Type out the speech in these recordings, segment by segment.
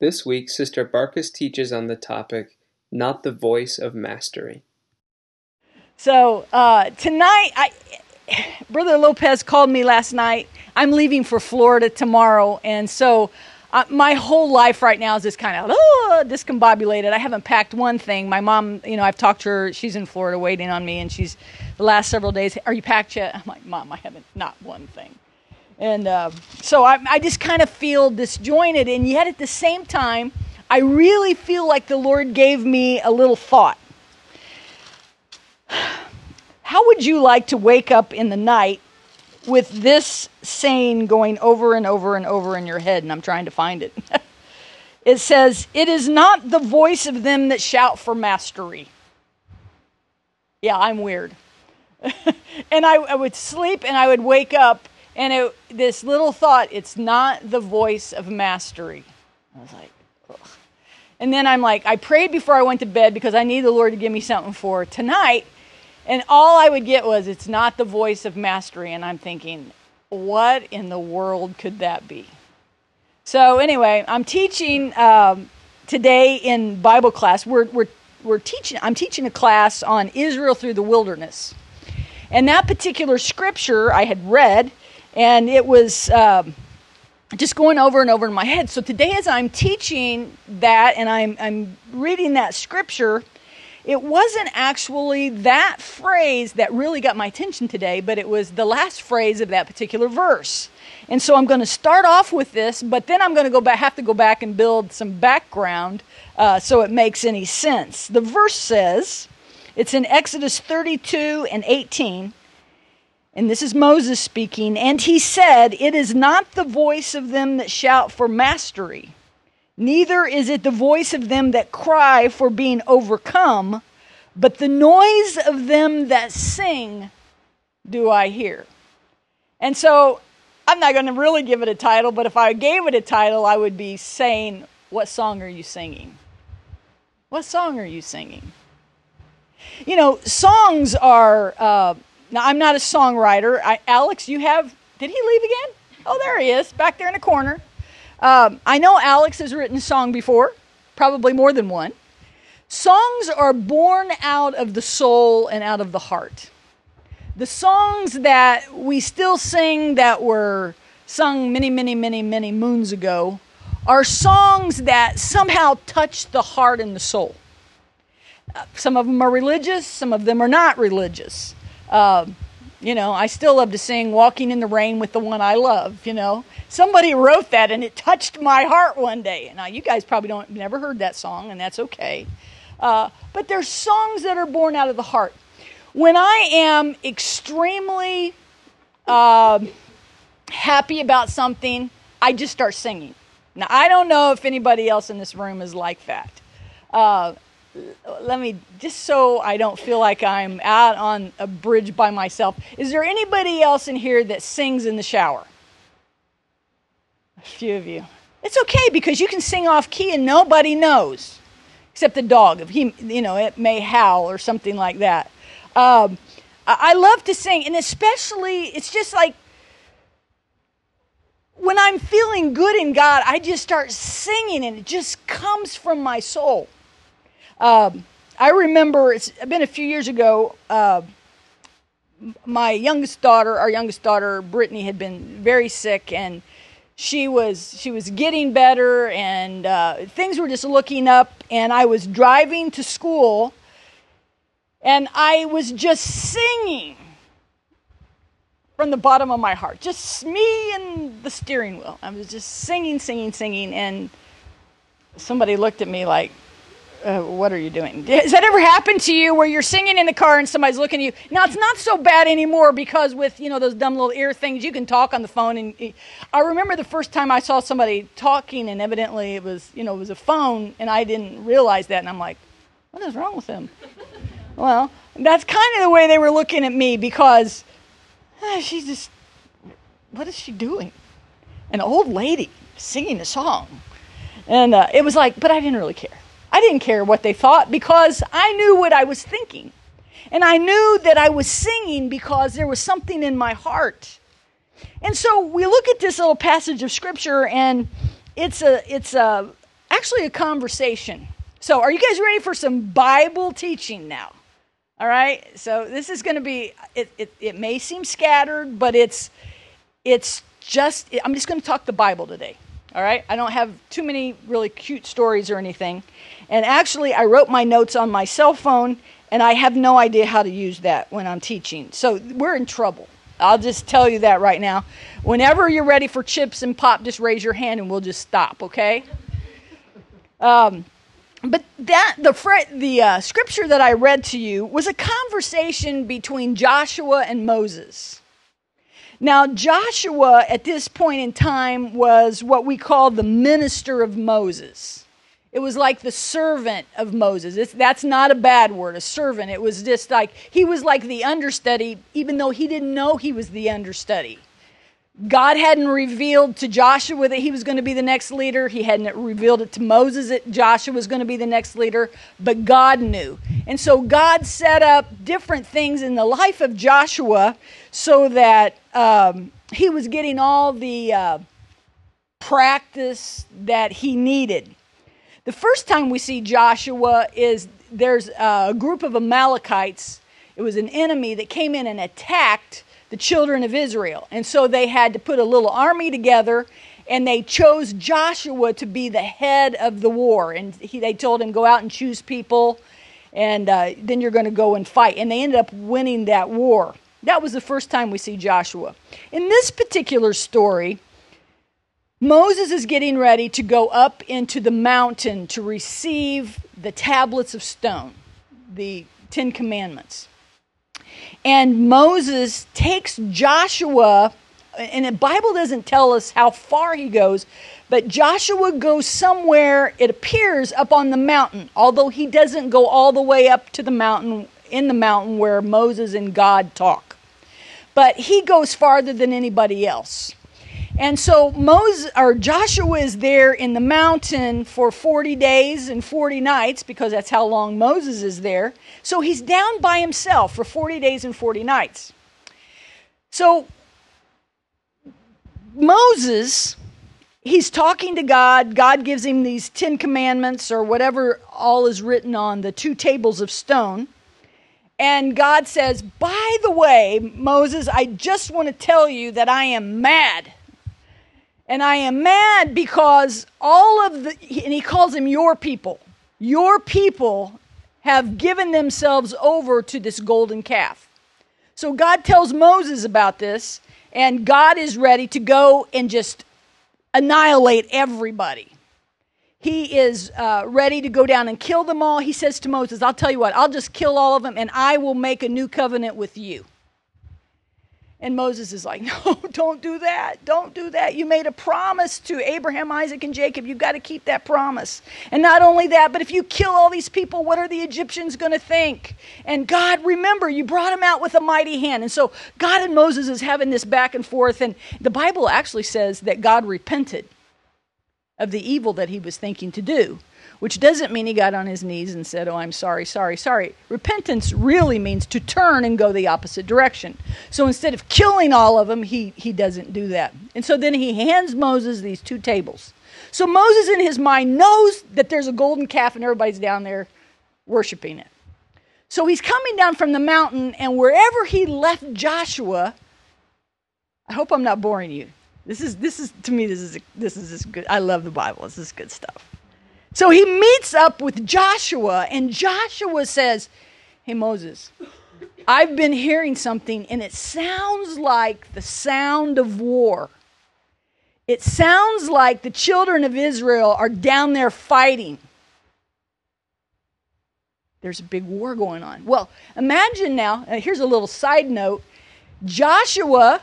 This week, Sister Barkis teaches on the topic, Not the Voice of Mastery. So uh, tonight, I, Brother Lopez called me last night. I'm leaving for Florida tomorrow, and so uh, my whole life right now is just kind of uh, discombobulated. I haven't packed one thing. My mom, you know, I've talked to her. She's in Florida waiting on me, and she's the last several days. Are you packed yet? I'm like, Mom, I haven't not one thing. And uh, so I, I just kind of feel disjointed, and yet at the same time, I really feel like the Lord gave me a little thought. How would you like to wake up in the night with this saying going over and over and over in your head? And I'm trying to find it. it says, It is not the voice of them that shout for mastery. Yeah, I'm weird. and I, I, would sleep and I would wake up, and it, this little thought, it's not the voice of mastery. I was like, Ugh. and then I'm like, I prayed before I went to bed because I need the Lord to give me something for tonight. And all I would get was, it's not the voice of mastery. And I'm thinking, what in the world could that be? So, anyway, I'm teaching um, today in Bible class. We're, we're, we're teaching, I'm teaching a class on Israel through the wilderness. And that particular scripture I had read, and it was um, just going over and over in my head. So today, as I'm teaching that and I'm, I'm reading that scripture, it wasn't actually that phrase that really got my attention today, but it was the last phrase of that particular verse. And so I'm going to start off with this, but then I'm going to go back, have to go back and build some background uh, so it makes any sense. The verse says, it's in Exodus 32 and 18, and this is Moses speaking, and he said, It is not the voice of them that shout for mastery Neither is it the voice of them that cry for being overcome, but the noise of them that sing do I hear. And so I'm not going to really give it a title, but if I gave it a title, I would be saying, What song are you singing? What song are you singing? You know, songs are. Uh, now, I'm not a songwriter. I, Alex, you have. Did he leave again? Oh, there he is, back there in the corner. Um, I know Alex has written a song before, probably more than one. Songs are born out of the soul and out of the heart. The songs that we still sing that were sung many, many, many, many moons ago are songs that somehow touch the heart and the soul. Uh, some of them are religious, some of them are not religious. Uh, you know, I still love to sing Walking in the Rain with the One I Love, you know. Somebody wrote that and it touched my heart one day. Now, you guys probably don't never heard that song, and that's okay. Uh, but there's songs that are born out of the heart. When I am extremely uh, happy about something, I just start singing. Now, I don't know if anybody else in this room is like that. Uh, let me just so I don't feel like I'm out on a bridge by myself. Is there anybody else in here that sings in the shower? A few of you. It's okay because you can sing off key and nobody knows, except the dog. If he, you know, it may howl or something like that. Um, I love to sing, and especially it's just like when I'm feeling good in God, I just start singing, and it just comes from my soul. Um, I remember it's been a few years ago. Uh, my youngest daughter, our youngest daughter, Brittany, had been very sick, and she was she was getting better, and uh, things were just looking up. And I was driving to school, and I was just singing from the bottom of my heart, just me and the steering wheel. I was just singing, singing, singing, and somebody looked at me like, uh, what are you doing? Has that ever happened to you where you're singing in the car and somebody's looking at you? Now it's not so bad anymore because with you know those dumb little ear things, you can talk on the phone. And I remember the first time I saw somebody talking, and evidently it was you know it was a phone, and I didn't realize that, and I'm like, what is wrong with him? well, that's kind of the way they were looking at me because uh, she's just what is she doing? An old lady singing a song, and uh, it was like, but I didn't really care. I didn't care what they thought because I knew what I was thinking. And I knew that I was singing because there was something in my heart. And so we look at this little passage of scripture and it's a it's a actually a conversation. So, are you guys ready for some Bible teaching now? All right. So, this is going to be. It, it, it may seem scattered, but it's it's just. I'm just going to talk the Bible today. All right. I don't have too many really cute stories or anything. And actually, I wrote my notes on my cell phone, and I have no idea how to use that when I'm teaching. So we're in trouble. I'll just tell you that right now. Whenever you're ready for chips and pop, just raise your hand and we'll just stop, okay? Um, but that the the uh, scripture that I read to you was a conversation between Joshua and Moses. Now, Joshua at this point in time was what we call the minister of Moses. It was like the servant of Moses. It's, that's not a bad word, a servant. It was just like, he was like the understudy, even though he didn't know he was the understudy. God hadn't revealed to Joshua that he was going to be the next leader. He hadn't revealed it to Moses that Joshua was going to be the next leader, but God knew. And so God set up different things in the life of Joshua so that um, he was getting all the uh, practice that he needed. The first time we see Joshua is there's a group of Amalekites. It was an enemy that came in and attacked the children of Israel. And so they had to put a little army together and they chose Joshua to be the head of the war. And he, they told him, go out and choose people, and uh, then you're going to go and fight. And they ended up winning that war. That was the first time we see Joshua. In this particular story, Moses is getting ready to go up into the mountain to receive the tablets of stone, the Ten Commandments. And Moses takes Joshua, and the Bible doesn't tell us how far he goes, but Joshua goes somewhere, it appears, up on the mountain, although he doesn't go all the way up to the mountain, in the mountain where Moses and God talk. But he goes farther than anybody else. And so Moses or Joshua is there in the mountain for 40 days and 40 nights because that's how long Moses is there. So he's down by himself for 40 days and 40 nights. So Moses he's talking to God. God gives him these 10 commandments or whatever all is written on the two tables of stone. And God says, By the way, Moses, I just want to tell you that I am mad and I am mad because all of the, and he calls them your people, your people have given themselves over to this golden calf. So God tells Moses about this, and God is ready to go and just annihilate everybody. He is uh, ready to go down and kill them all. He says to Moses, I'll tell you what, I'll just kill all of them, and I will make a new covenant with you. And Moses is like, No, don't do that. Don't do that. You made a promise to Abraham, Isaac, and Jacob. You've got to keep that promise. And not only that, but if you kill all these people, what are the Egyptians going to think? And God, remember, you brought them out with a mighty hand. And so God and Moses is having this back and forth. And the Bible actually says that God repented of the evil that he was thinking to do which doesn't mean he got on his knees and said, Oh, I'm sorry, sorry, sorry. Repentance really means to turn and go the opposite direction. So instead of killing all of them, he, he doesn't do that. And so then he hands Moses these two tables. So Moses, in his mind, knows that there's a golden calf and everybody's down there worshiping it. So he's coming down from the mountain, and wherever he left Joshua, I hope I'm not boring you. This is this is to me this is this is this good. I love the Bible. This is good stuff. So he meets up with Joshua, and Joshua says, Hey, Moses, I've been hearing something, and it sounds like the sound of war. It sounds like the children of Israel are down there fighting. There's a big war going on. Well, imagine now, uh, here's a little side note Joshua,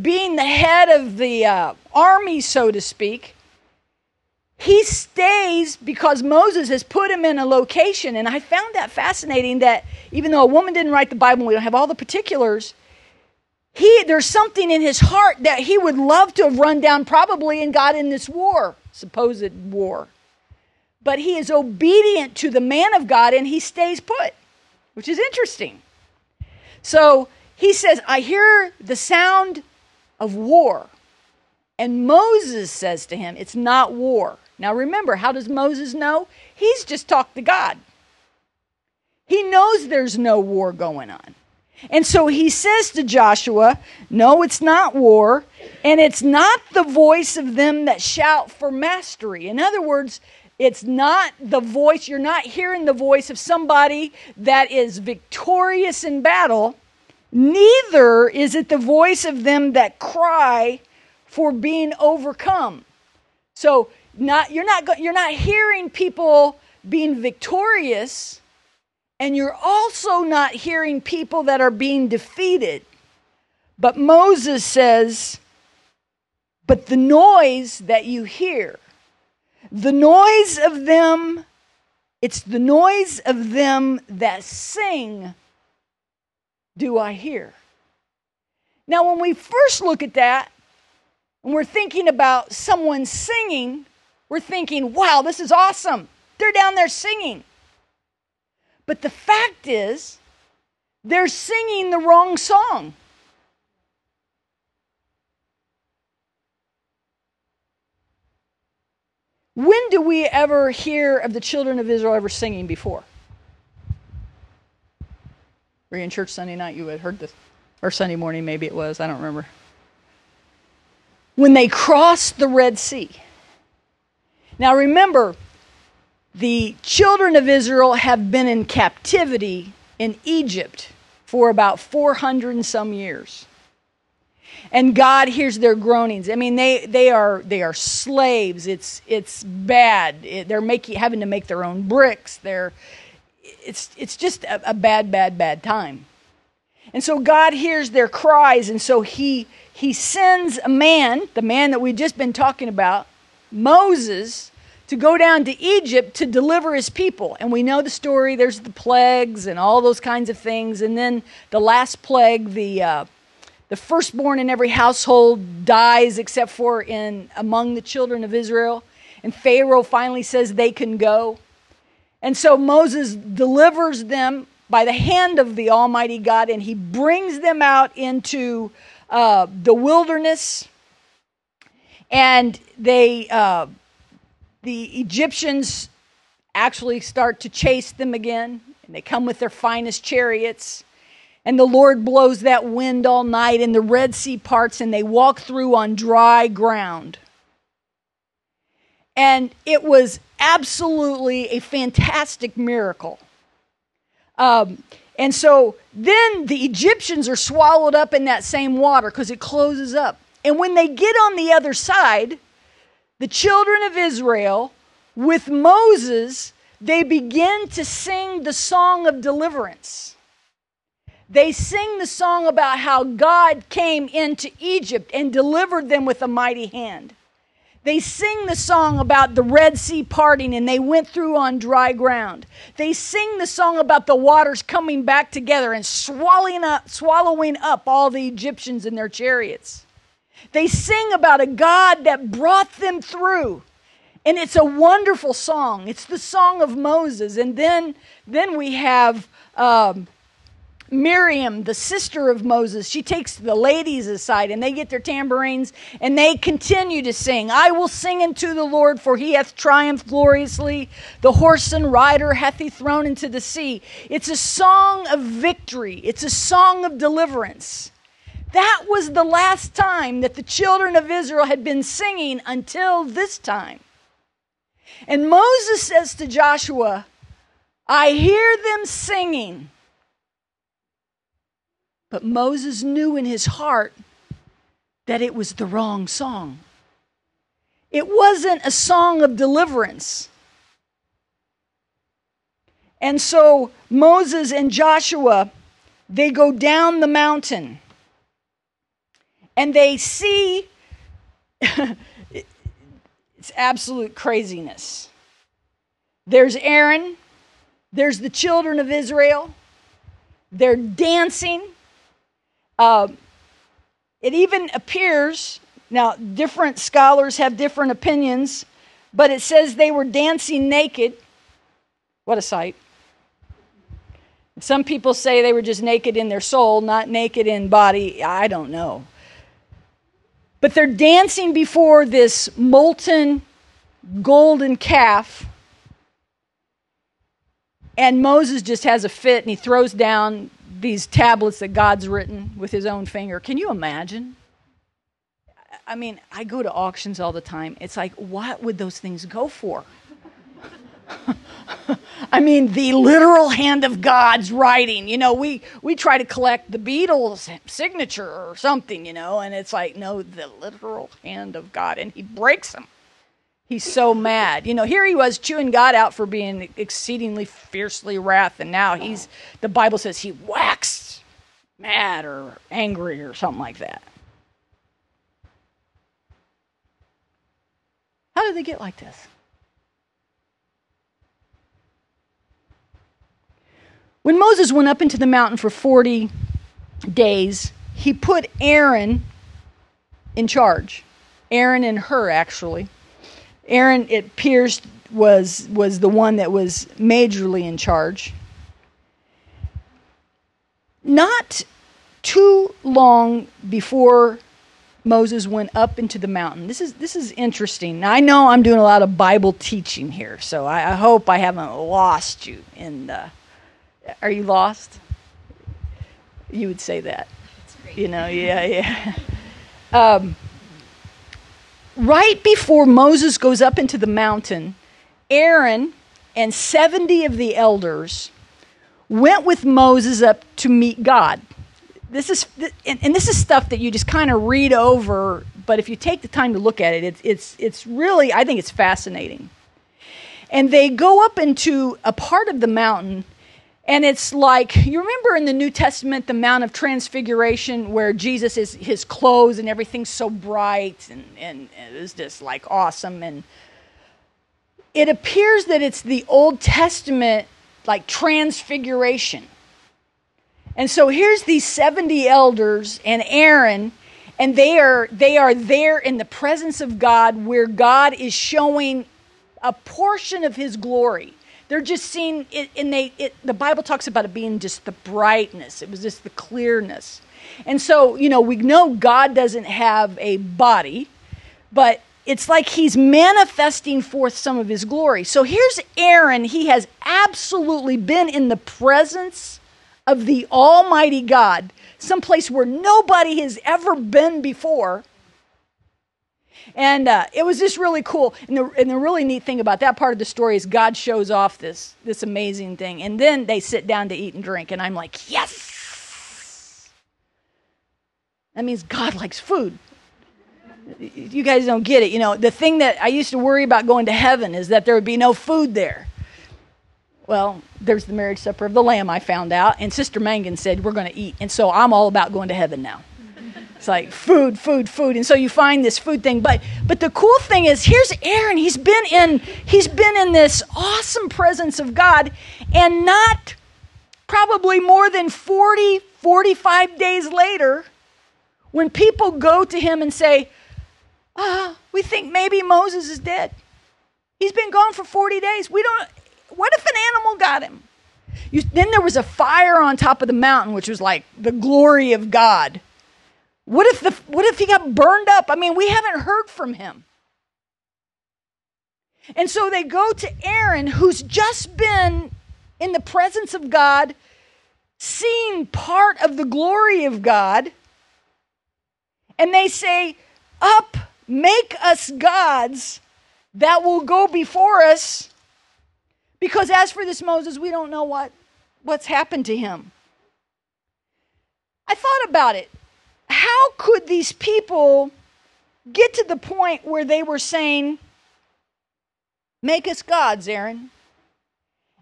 being the head of the uh, army, so to speak, he stays because Moses has put him in a location. And I found that fascinating that even though a woman didn't write the Bible, we don't have all the particulars, he, there's something in his heart that he would love to have run down probably and got in this war, supposed war. But he is obedient to the man of God and he stays put, which is interesting. So he says, I hear the sound of war. And Moses says to him, It's not war. Now remember, how does Moses know? He's just talked to God. He knows there's no war going on. And so he says to Joshua, No, it's not war, and it's not the voice of them that shout for mastery. In other words, it's not the voice, you're not hearing the voice of somebody that is victorious in battle. Neither is it the voice of them that cry for being overcome. So not you're not you're not hearing people being victorious and you're also not hearing people that are being defeated. But Moses says, but the noise that you hear, the noise of them, it's the noise of them that sing, do I hear. Now, when we first look at that, and we're thinking about someone singing, we're thinking, wow, this is awesome. They're down there singing. But the fact is, they're singing the wrong song. When do we ever hear of the children of Israel ever singing before? Were you in church Sunday night? You had heard this. Or Sunday morning, maybe it was. I don't remember. When they crossed the Red Sea. Now remember, the children of Israel have been in captivity in Egypt for about 400 and some years. And God hears their groanings. I mean, they, they are they are slaves. It's it's bad. It, they're making having to make their own bricks. They're it's it's just a, a bad bad bad time. And so God hears their cries, and so he he sends a man, the man that we've just been talking about, Moses, to go down to Egypt to deliver his people. And we know the story. There's the plagues and all those kinds of things. And then the last plague, the, uh, the firstborn in every household dies except for in among the children of Israel. And Pharaoh finally says they can go. And so Moses delivers them by the hand of the Almighty God and he brings them out into uh, the wilderness. And they. Uh, the Egyptians actually start to chase them again, and they come with their finest chariots. And the Lord blows that wind all night, and the Red Sea parts, and they walk through on dry ground. And it was absolutely a fantastic miracle. Um, and so then the Egyptians are swallowed up in that same water because it closes up. And when they get on the other side, the children of Israel, with Moses, they begin to sing the song of deliverance. They sing the song about how God came into Egypt and delivered them with a mighty hand. They sing the song about the Red Sea parting and they went through on dry ground. They sing the song about the waters coming back together and swallowing up, swallowing up all the Egyptians in their chariots. They sing about a God that brought them through. And it's a wonderful song. It's the song of Moses. And then, then we have um, Miriam, the sister of Moses. She takes the ladies aside and they get their tambourines and they continue to sing. I will sing unto the Lord, for he hath triumphed gloriously. The horse and rider hath he thrown into the sea. It's a song of victory, it's a song of deliverance. That was the last time that the children of Israel had been singing until this time. And Moses says to Joshua, I hear them singing. But Moses knew in his heart that it was the wrong song. It wasn't a song of deliverance. And so Moses and Joshua, they go down the mountain and they see it's absolute craziness. There's Aaron, there's the children of Israel, they're dancing. Uh, it even appears, now, different scholars have different opinions, but it says they were dancing naked. What a sight. Some people say they were just naked in their soul, not naked in body. I don't know. But they're dancing before this molten golden calf. And Moses just has a fit and he throws down these tablets that God's written with his own finger. Can you imagine? I mean, I go to auctions all the time. It's like, what would those things go for? I mean, the literal hand of God's writing. You know, we we try to collect the Beatles signature or something, you know, and it's like, no, the literal hand of God, and He breaks them. He's so mad. You know, here he was chewing God out for being exceedingly fiercely wrath, and now he's the Bible says he waxed mad or angry or something like that. How did they get like this? When Moses went up into the mountain for 40 days, he put Aaron in charge. Aaron and Hur, actually. Aaron, it appears, was, was the one that was majorly in charge. Not too long before Moses went up into the mountain. This is this is interesting. Now, I know I'm doing a lot of Bible teaching here, so I, I hope I haven't lost you. In the, are you lost? You would say that. You know, yeah, yeah. Um, right before Moses goes up into the mountain, Aaron and 70 of the elders went with Moses up to meet God this is and, this is stuff that you just kind of read over but if you take the time to look at it it's it's it's really i think it's fascinating and they go up into a part of the mountain and it's like you remember in the new testament the mount of transfiguration where jesus is his clothes and everything's so bright and and it's just like awesome and it appears that it's the old testament like transfiguration and so here's these 70 elders and Aaron and they are they are there in the presence of God where God is showing a portion of his glory. They're just seeing it and they it, the Bible talks about it being just the brightness. It was just the clearness. And so, you know, we know God doesn't have a body, but it's like he's manifesting forth some of his glory. So here's Aaron. He has absolutely been in the presence of the Almighty God, someplace where nobody has ever been before. And uh, it was just really cool. And the, and the really neat thing about that part of the story is God shows off this, this amazing thing. And then they sit down to eat and drink. And I'm like, yes! That means God likes food. You guys don't get it. You know, the thing that I used to worry about going to heaven is that there would be no food there. Well, there's the marriage supper of the Lamb, I found out. And Sister Mangan said, We're going to eat. And so I'm all about going to heaven now. It's like food, food, food. And so you find this food thing. But but the cool thing is here's Aaron. He's been in he's been in this awesome presence of God and not probably more than 40, 45 days later, when people go to him and say, Ah, we think maybe Moses is dead. He's been gone for 40 days. We don't what if an animal got him? You, then there was a fire on top of the mountain, which was like the glory of God. What if the what if he got burned up? I mean, we haven't heard from him. And so they go to Aaron, who's just been in the presence of God, seeing part of the glory of God, and they say, Up, make us gods that will go before us because as for this Moses, we don't know what, what's happened to him. I thought about it. How could these people get to the point where they were saying, Make us gods, Aaron?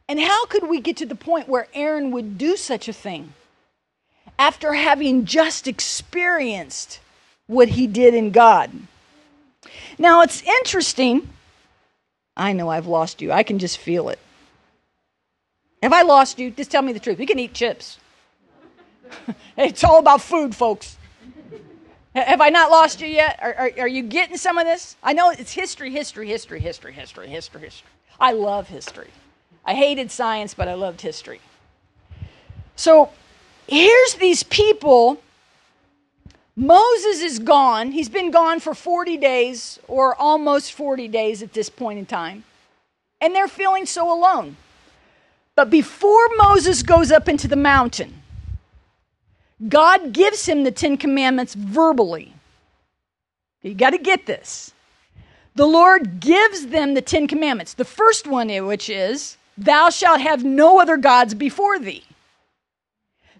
And how could we get to the point where Aaron would do such a thing after having just experienced what he did in God? Now, it's interesting. I know I've lost you. I can just feel it. Have I lost you? Just tell me the truth. We can eat chips. it's all about food, folks. Have I not lost you yet? Are, are, are, you getting some of this? I know it's history, history, history, history, history, history, history. I love history. I hated science, but I loved history. So here's these people Moses is gone. He's been gone for 40 days or almost 40 days at this point in time. And they're feeling so alone. But before Moses goes up into the mountain, God gives him the Ten Commandments verbally. You got to get this. The Lord gives them the Ten Commandments. The first one, eh, which is, Thou shalt have no other gods before thee.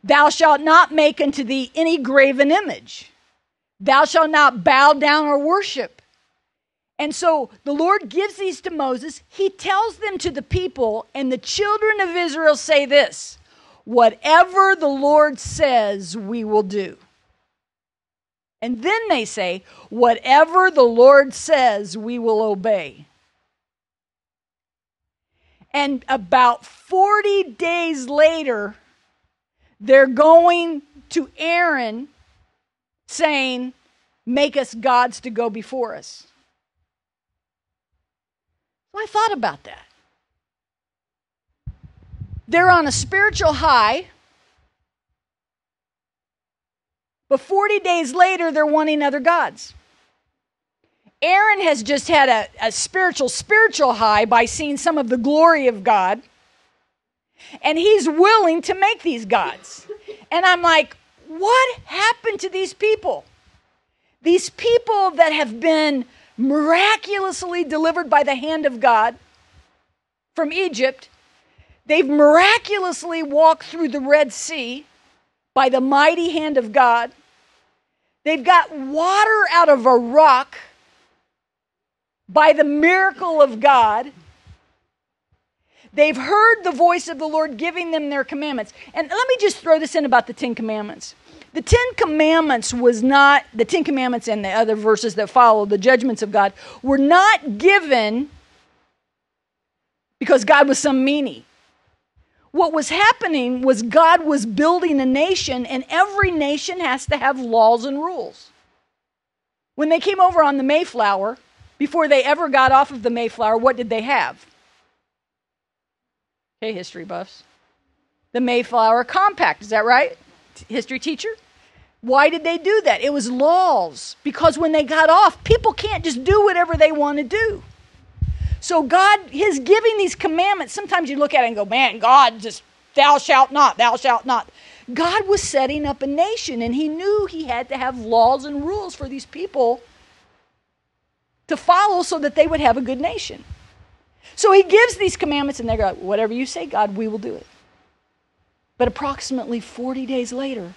Thou shalt not make unto thee any graven image. Thou shalt not bow down or worship. And so the Lord gives these to Moses. He tells them to the people, and the children of Israel say this Whatever the Lord says, we will do. And then they say, Whatever the Lord says, we will obey. And about 40 days later, they're going to Aaron saying, Make us gods to go before us. So I thought about that. They're on a spiritual high, but 40 days later, they're wanting other gods. Aaron has just had a, a spiritual, spiritual high by seeing some of the glory of God and he's willing to make these gods. And I'm like, what happened to these people? These people that have been miraculously delivered by the hand of God from Egypt, they've miraculously walked through the Red Sea by the mighty hand of God. They've got water out of a rock by the miracle of God. They've heard the voice of the Lord giving them their commandments. And let me just throw this in about the Ten Commandments. The Ten Commandments was not, the Ten Commandments and the other verses that follow, the judgments of God, were not given because God was some meanie. What was happening was God was building a nation, and every nation has to have laws and rules. When they came over on the Mayflower, before they ever got off of the Mayflower, what did they have? Okay, history buffs. The Mayflower Compact, is that right? History teacher? Why did they do that? It was laws. Because when they got off, people can't just do whatever they want to do. So God, His giving these commandments, sometimes you look at it and go, man, God just, thou shalt not, thou shalt not. God was setting up a nation and He knew He had to have laws and rules for these people to follow so that they would have a good nation. So he gives these commandments, and they go, Whatever you say, God, we will do it. But approximately 40 days later,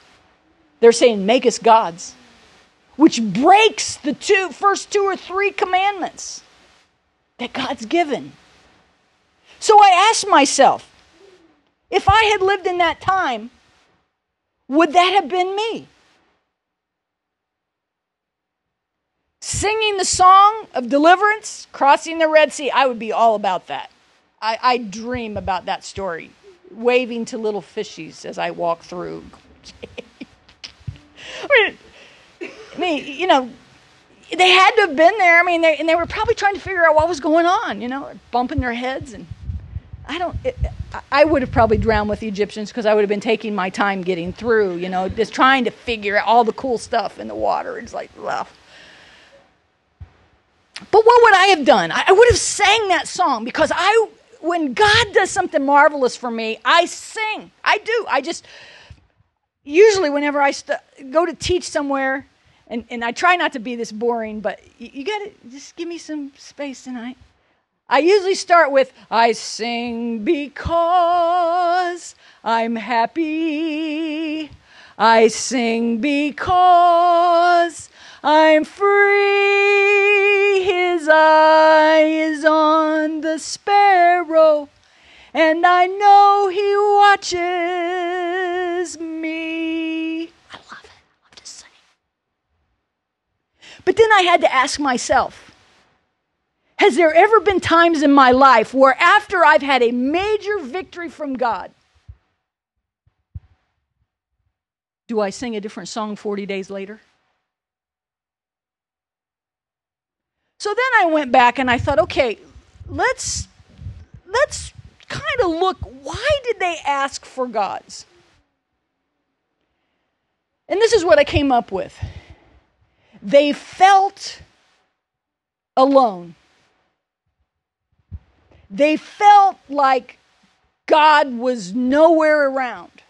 they're saying, Make us gods, which breaks the two, first two or three commandments that God's given. So I asked myself, if I had lived in that time, would that have been me? singing the song of deliverance, crossing the Red Sea, I would be all about that. I, I dream about that story, waving to little fishies as I walk through. I, mean, you know, they had to have been there. I mean, they, and they were probably trying to figure out what was going on, you know, bumping their heads. And I don't, it, I would have probably drowned with the Egyptians because I would have been taking my time getting through, you know, just trying to figure out all the cool stuff in the water. It's like, well, but what would I have done? I would have sang that song because I when God does something marvelous for me, I sing. I do. I just usually whenever I st- go to teach somewhere and, and I try not to be this boring, but you, you got to just give me some space tonight. I usually start with I sing because I'm happy. I sing because I'm free. His eye is on the sparrow, and I know he watches me. I love it. I love to sing. But then I had to ask myself Has there ever been times in my life where after I've had a major victory from God, do I sing a different song 40 days later? So then I went back and I thought, okay, let's let's kind of look why did they ask for gods? And this is what I came up with. They felt alone. They felt like God was nowhere around.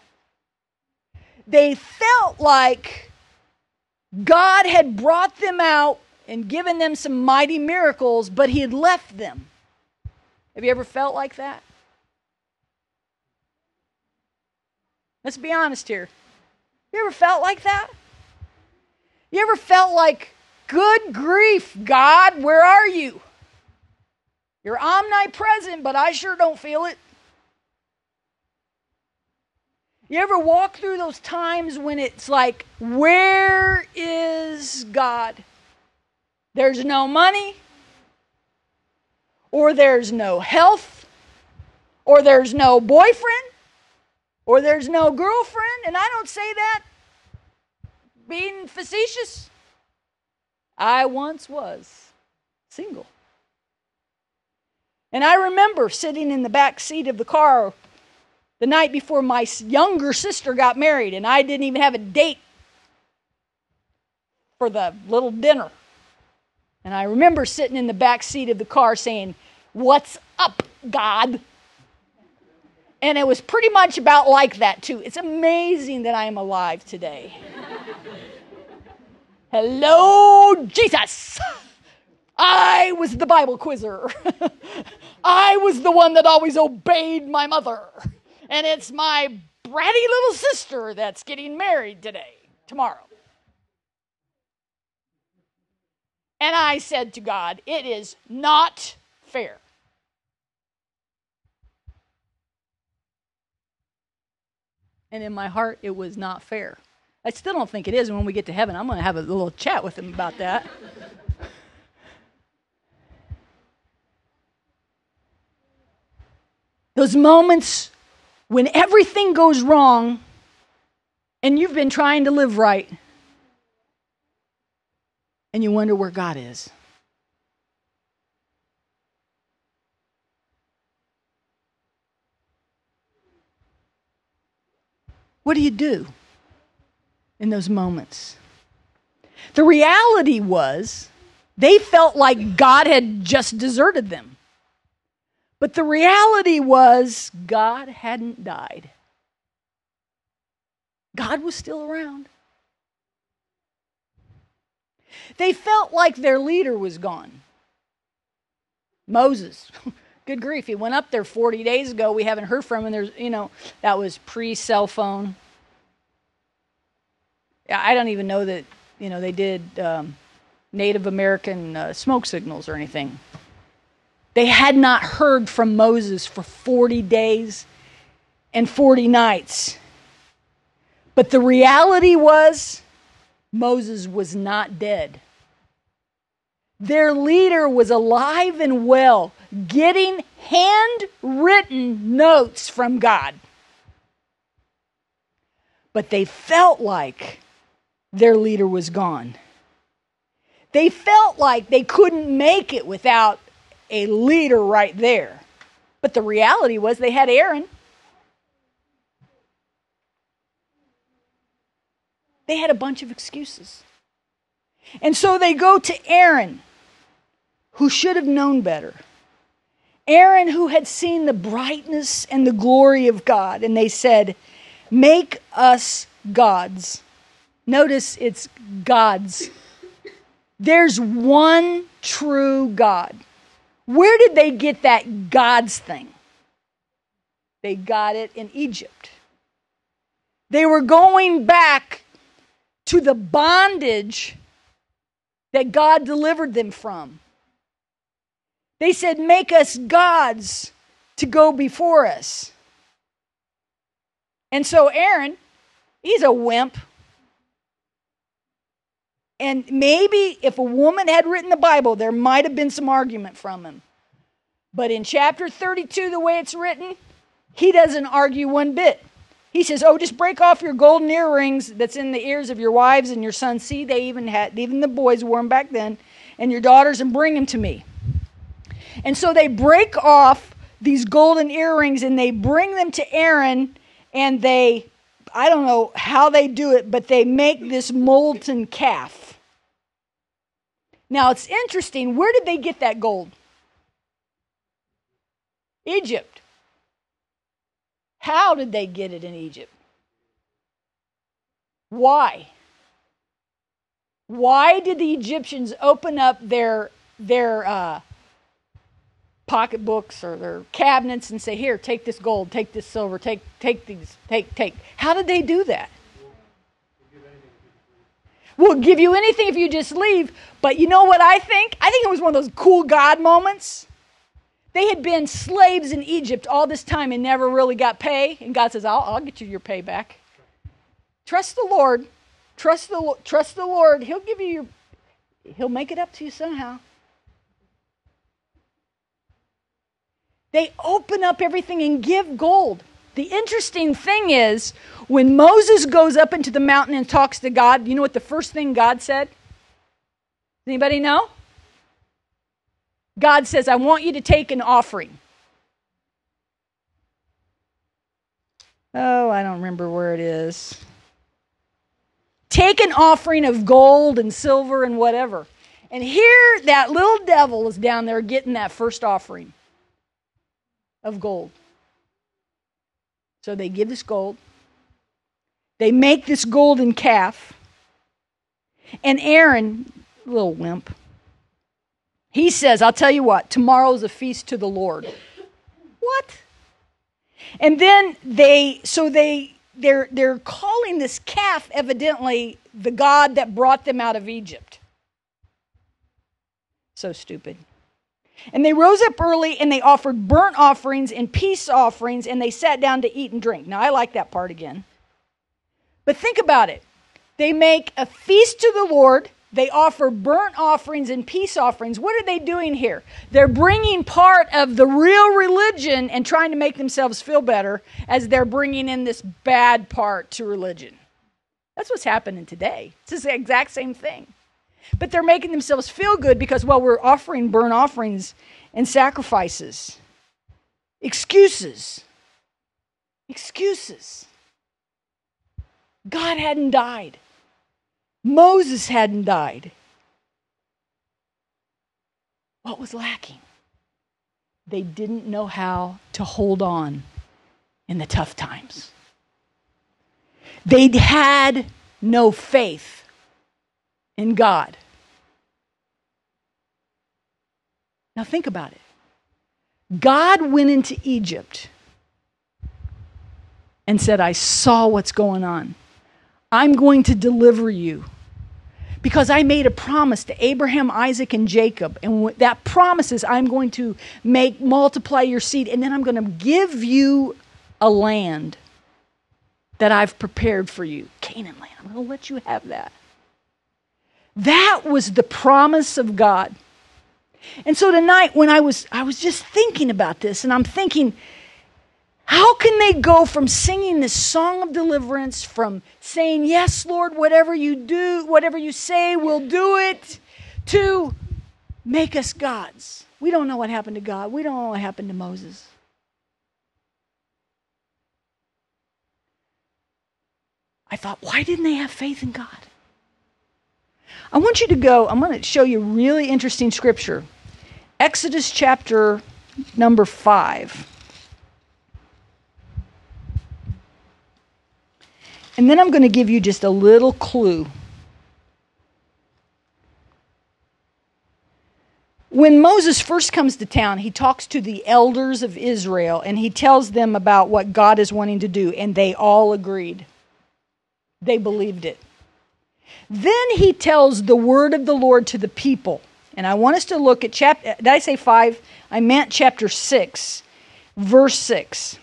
They felt like God had brought them out and given them some mighty miracles, but He had left them. Have you ever felt like that? Let's be honest here. You ever felt like that? You ever felt like, good grief, God, where are you? You're omnipresent, but I sure don't feel it. You ever walk through those times when it's like, where is God? There's no money, or there's no health, or there's no boyfriend, or there's no girlfriend. And I don't say that being facetious. I once was single. And I remember sitting in the back seat of the car the night before my younger sister got married, and I didn't even have a date for the little dinner. And I remember sitting in the back seat of the car saying, What's up, God? And it was pretty much about like that, too. It's amazing that I am alive today. Hello, Jesus! I was the Bible quizzer. I was the one that always obeyed my mother. And it's my bratty little sister that's getting married today, tomorrow. And I said to God, It is not fair. And in my heart, it was not fair. I still don't think it is. And when we get to heaven, I'm going to have a little chat with him about that. Those moments when everything goes wrong and you've been trying to live right and you wonder where God is. What do you do in those moments? The reality was they felt like God had just deserted them. But the reality was God hadn't died. God was still around. They felt like their leader was gone. Moses. Good grief, he went up there 40 days ago. We haven't heard from him. There's, you know, that was pre cell phone. I don't even know that, you know, they did um, Native American uh, smoke signals or anything. They had not heard from Moses for 40 days and 40 nights. But the reality was, Moses was not dead. Their leader was alive and well, getting handwritten notes from God. But they felt like their leader was gone. They felt like they couldn't make it without a leader right there. But the reality was they had Aaron. They had a bunch of excuses. And so they go to Aaron who should have known better. Aaron, who had seen the brightness and the glory of God, and they said, Make us gods. Notice it's gods. There's one true God. Where did they get that gods thing? They got it in Egypt. They were going back to the bondage that God delivered them from. They said, Make us gods to go before us. And so Aaron, he's a wimp. And maybe if a woman had written the Bible, there might have been some argument from him. But in chapter 32, the way it's written, he doesn't argue one bit. He says, "Oh, just break off your golden earrings that's in the ears of your wives and your sons. See, they even had even the boys wore them back then, and your daughters, and bring them to me." And so they break off these golden earrings and they bring them to Aaron and they I don't know how they do it, but they make this molten calf. Now it's interesting. Where did they get that gold? Egypt. How did they get it in Egypt? Why? Why did the Egyptians open up their their uh, pocketbooks or their cabinets and say, "Here, take this gold, take this silver, take take these, take take"? How did they do that? We'll give you anything if you just leave. But you know what I think? I think it was one of those cool God moments. They had been slaves in Egypt all this time and never really got pay. And God says, I'll, I'll get you your pay back. Trust the Lord. Trust the, trust the Lord. He'll give you your, he'll make it up to you somehow. They open up everything and give gold. The interesting thing is, when Moses goes up into the mountain and talks to God, you know what the first thing God said? Anybody know? God says, I want you to take an offering. Oh, I don't remember where it is. Take an offering of gold and silver and whatever. And here, that little devil is down there getting that first offering of gold. So they give this gold. They make this golden calf. And Aaron, little wimp, he says, I'll tell you what, tomorrow's a feast to the Lord. What? And then they, so they, they're, they're calling this calf evidently the God that brought them out of Egypt. So stupid. And they rose up early and they offered burnt offerings and peace offerings and they sat down to eat and drink. Now, I like that part again. But think about it. They make a feast to the Lord they offer burnt offerings and peace offerings. What are they doing here? They're bringing part of the real religion and trying to make themselves feel better as they're bringing in this bad part to religion. That's what's happening today. It's the exact same thing. But they're making themselves feel good because, well, we're offering burnt offerings and sacrifices. Excuses. Excuses. God hadn't died. Moses hadn't died. What was lacking? They didn't know how to hold on in the tough times. They'd had no faith in God. Now think about it. God went into Egypt and said, I saw what's going on. I'm going to deliver you. Because I made a promise to Abraham, Isaac, and Jacob. And that promise is I'm going to make multiply your seed, and then I'm going to give you a land that I've prepared for you Canaan land. I'm going to let you have that. That was the promise of God. And so tonight when I was I was just thinking about this and I'm thinking how can they go from singing this song of deliverance, from saying, Yes, Lord, whatever you do, whatever you say, we'll do it, to make us gods? We don't know what happened to God. We don't know what happened to Moses. I thought, why didn't they have faith in God? I want you to go, I'm going to show you really interesting scripture. Exodus chapter number 5. And then I'm going to give you just a little clue. When Moses first comes to town, he talks to the elders of Israel and he tells them about what God is wanting to do, and they all agreed. They believed it. Then he tells the word of the Lord to the people. And I want us to look at chapter, did I say five? I meant chapter six, verse six.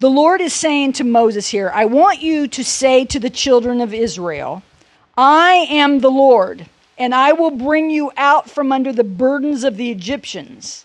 The Lord is saying to Moses here, I want you to say to the children of Israel, I am the Lord, and I will bring you out from under the burdens of the Egyptians,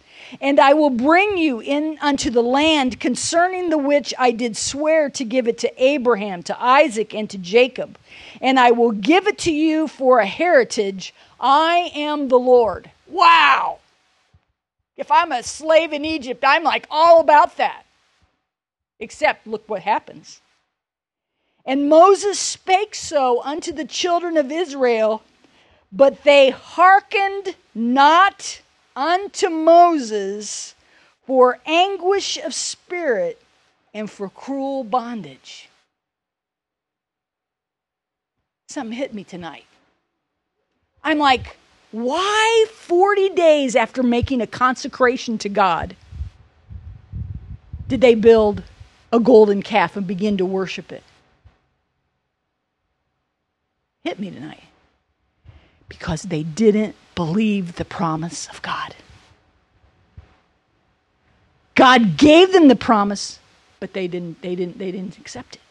And I will bring you in unto the land concerning the which I did swear to give it to Abraham, to Isaac, and to Jacob. And I will give it to you for a heritage. I am the Lord. Wow! If I'm a slave in Egypt, I'm like all about that. Except, look what happens. And Moses spake so unto the children of Israel, but they hearkened not unto Moses for anguish of spirit and for cruel bondage. Something hit me tonight. I'm like, why 40 days after making a consecration to God did they build a golden calf and begin to worship it? Hit me tonight. Because they didn't believe the promise of God. God gave them the promise, but they didn't they didn't they didn't accept it.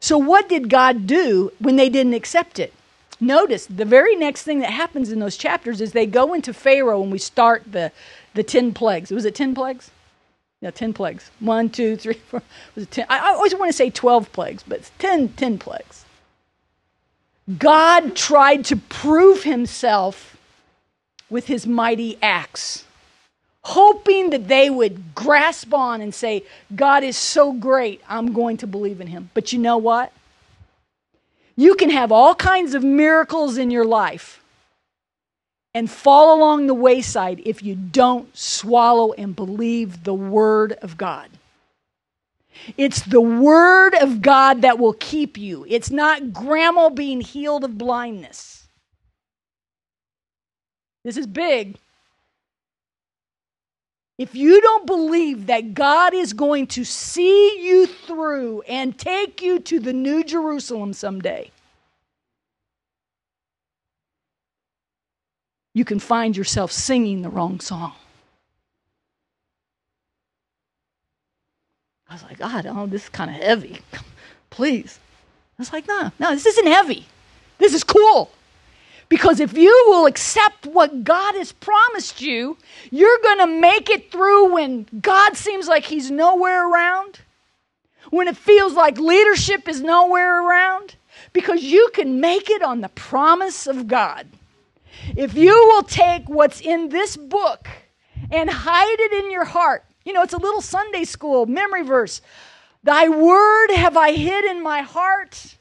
So what did God do when they didn't accept it? Notice the very next thing that happens in those chapters is they go into Pharaoh and we start the the ten plagues. Was it ten plagues? Yeah, ten plagues. One, two, three, four. Was it ten? I always want to say twelve plagues, but it's ten, ten plagues. God tried to prove himself with his mighty acts, hoping that they would grasp on and say, God is so great, I'm going to believe in him. But you know what? You can have all kinds of miracles in your life and fall along the wayside if you don't swallow and believe the Word of God. It's the Word of God that will keep you. It's not grandma being healed of blindness. This is big. If you don't believe that God is going to see you through and take you to the New Jerusalem someday, you can find yourself singing the wrong song. I was like, God, oh, this is kind of heavy. Please. I was like, no, no, this isn't heavy. This is cool. Because if you will accept what God has promised you, you're going to make it through when God seems like He's nowhere around, when it feels like leadership is nowhere around, because you can make it on the promise of God. If you will take what's in this book and hide it in your heart, you know, it's a little Sunday school memory verse. Thy word have I hid in my heart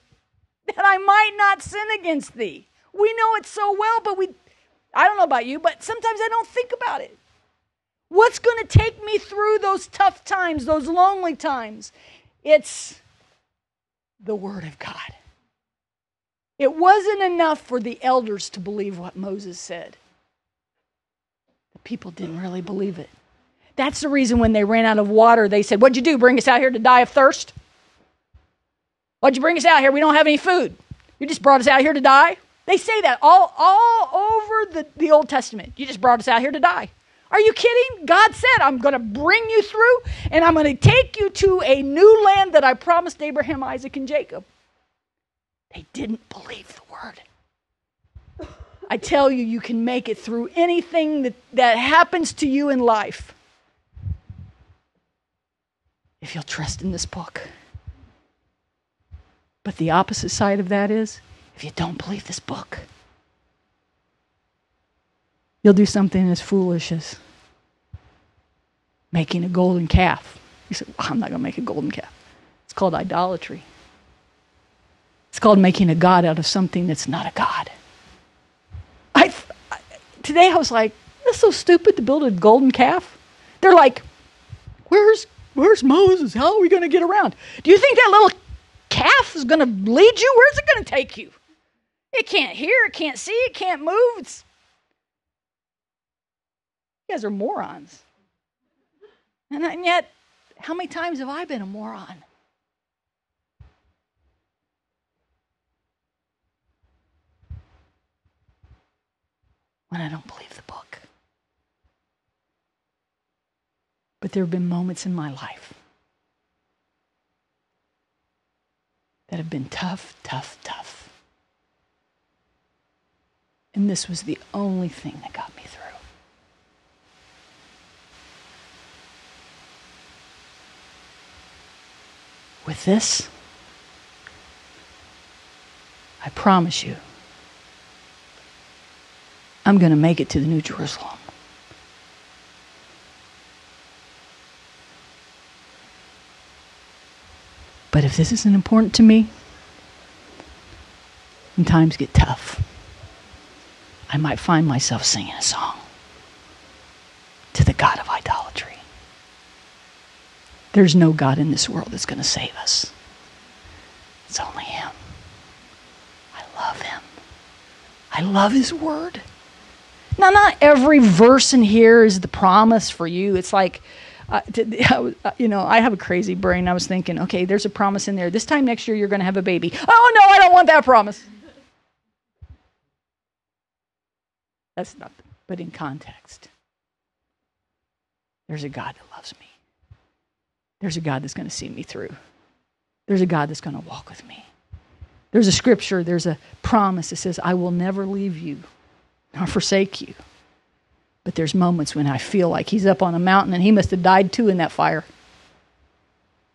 that I might not sin against thee. We know it so well, but we, I don't know about you, but sometimes I don't think about it. What's going to take me through those tough times, those lonely times? It's the Word of God. It wasn't enough for the elders to believe what Moses said. The people didn't really believe it. That's the reason when they ran out of water, they said, What'd you do? Bring us out here to die of thirst? What'd you bring us out here? We don't have any food. You just brought us out here to die? They say that all, all over the, the Old Testament. You just brought us out here to die. Are you kidding? God said, I'm going to bring you through and I'm going to take you to a new land that I promised Abraham, Isaac, and Jacob. They didn't believe the word. I tell you, you can make it through anything that, that happens to you in life if you'll trust in this book. But the opposite side of that is if you don't believe this book, you'll do something as foolish as making a golden calf. You say, well, I'm not going to make a golden calf. It's called idolatry. It's called making a God out of something that's not a God. I, I today I was like, that's so stupid to build a golden calf. They're like, where's where's Moses? How are we going to get around? Do you think that little calf is going to lead you? Where's it going to take you? It can't hear, it can't see, it can't move. It's... You guys are morons. And, and yet, how many times have I been a moron? When I don't believe the book. But there have been moments in my life that have been tough, tough, tough. And this was the only thing that got me through. With this, I promise you, I'm going to make it to the New Jerusalem. But if this isn't important to me, when times get tough, I might find myself singing a song to the God of idolatry. There's no God in this world that's going to save us. It's only Him. I love Him. I love His Word. Now, not every verse in here is the promise for you. It's like, to, uh, you know, I have a crazy brain. I was thinking, okay, there's a promise in there. This time next year, you're going to have a baby. Oh, no, I don't want that promise. That's not, but in context, there's a God that loves me. There's a God that's going to see me through. There's a God that's going to walk with me. There's a scripture, there's a promise that says, I will never leave you nor forsake you. But there's moments when I feel like he's up on a mountain and he must have died too in that fire.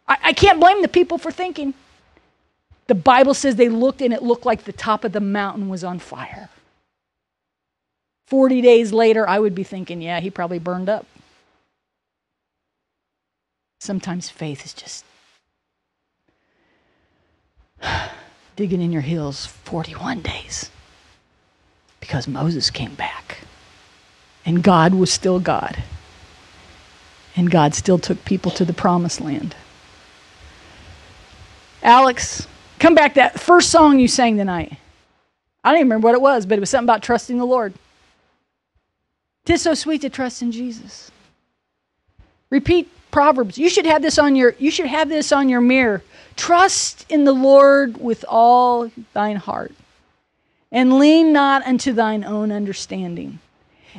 I, I can't blame the people for thinking. The Bible says they looked and it looked like the top of the mountain was on fire. 40 days later, I would be thinking, yeah, he probably burned up. Sometimes faith is just digging in your heels 41 days because Moses came back and God was still God. And God still took people to the promised land. Alex, come back that first song you sang tonight. I don't even remember what it was, but it was something about trusting the Lord. Tis so sweet to trust in Jesus. Repeat Proverbs. You should have this on your you should have this on your mirror. Trust in the Lord with all thine heart, and lean not unto thine own understanding.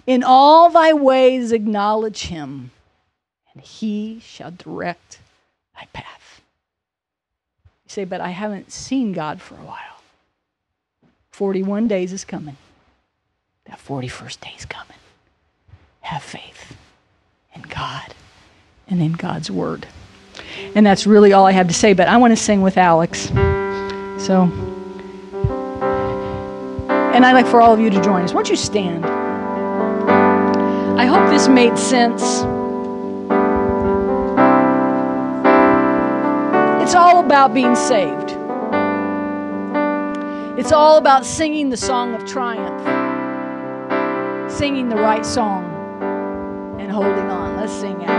In all thy ways acknowledge him, and he shall direct thy path. You say, but I haven't seen God for a while. 41 days is coming. That 41st day is coming. Have faith in God and in God's Word. And that's really all I have to say, but I want to sing with Alex. So, and I'd like for all of you to join us. Won't you stand? I hope this made sense. It's all about being saved. It's all about singing the song of triumph, singing the right song, and holding on. Let's sing out.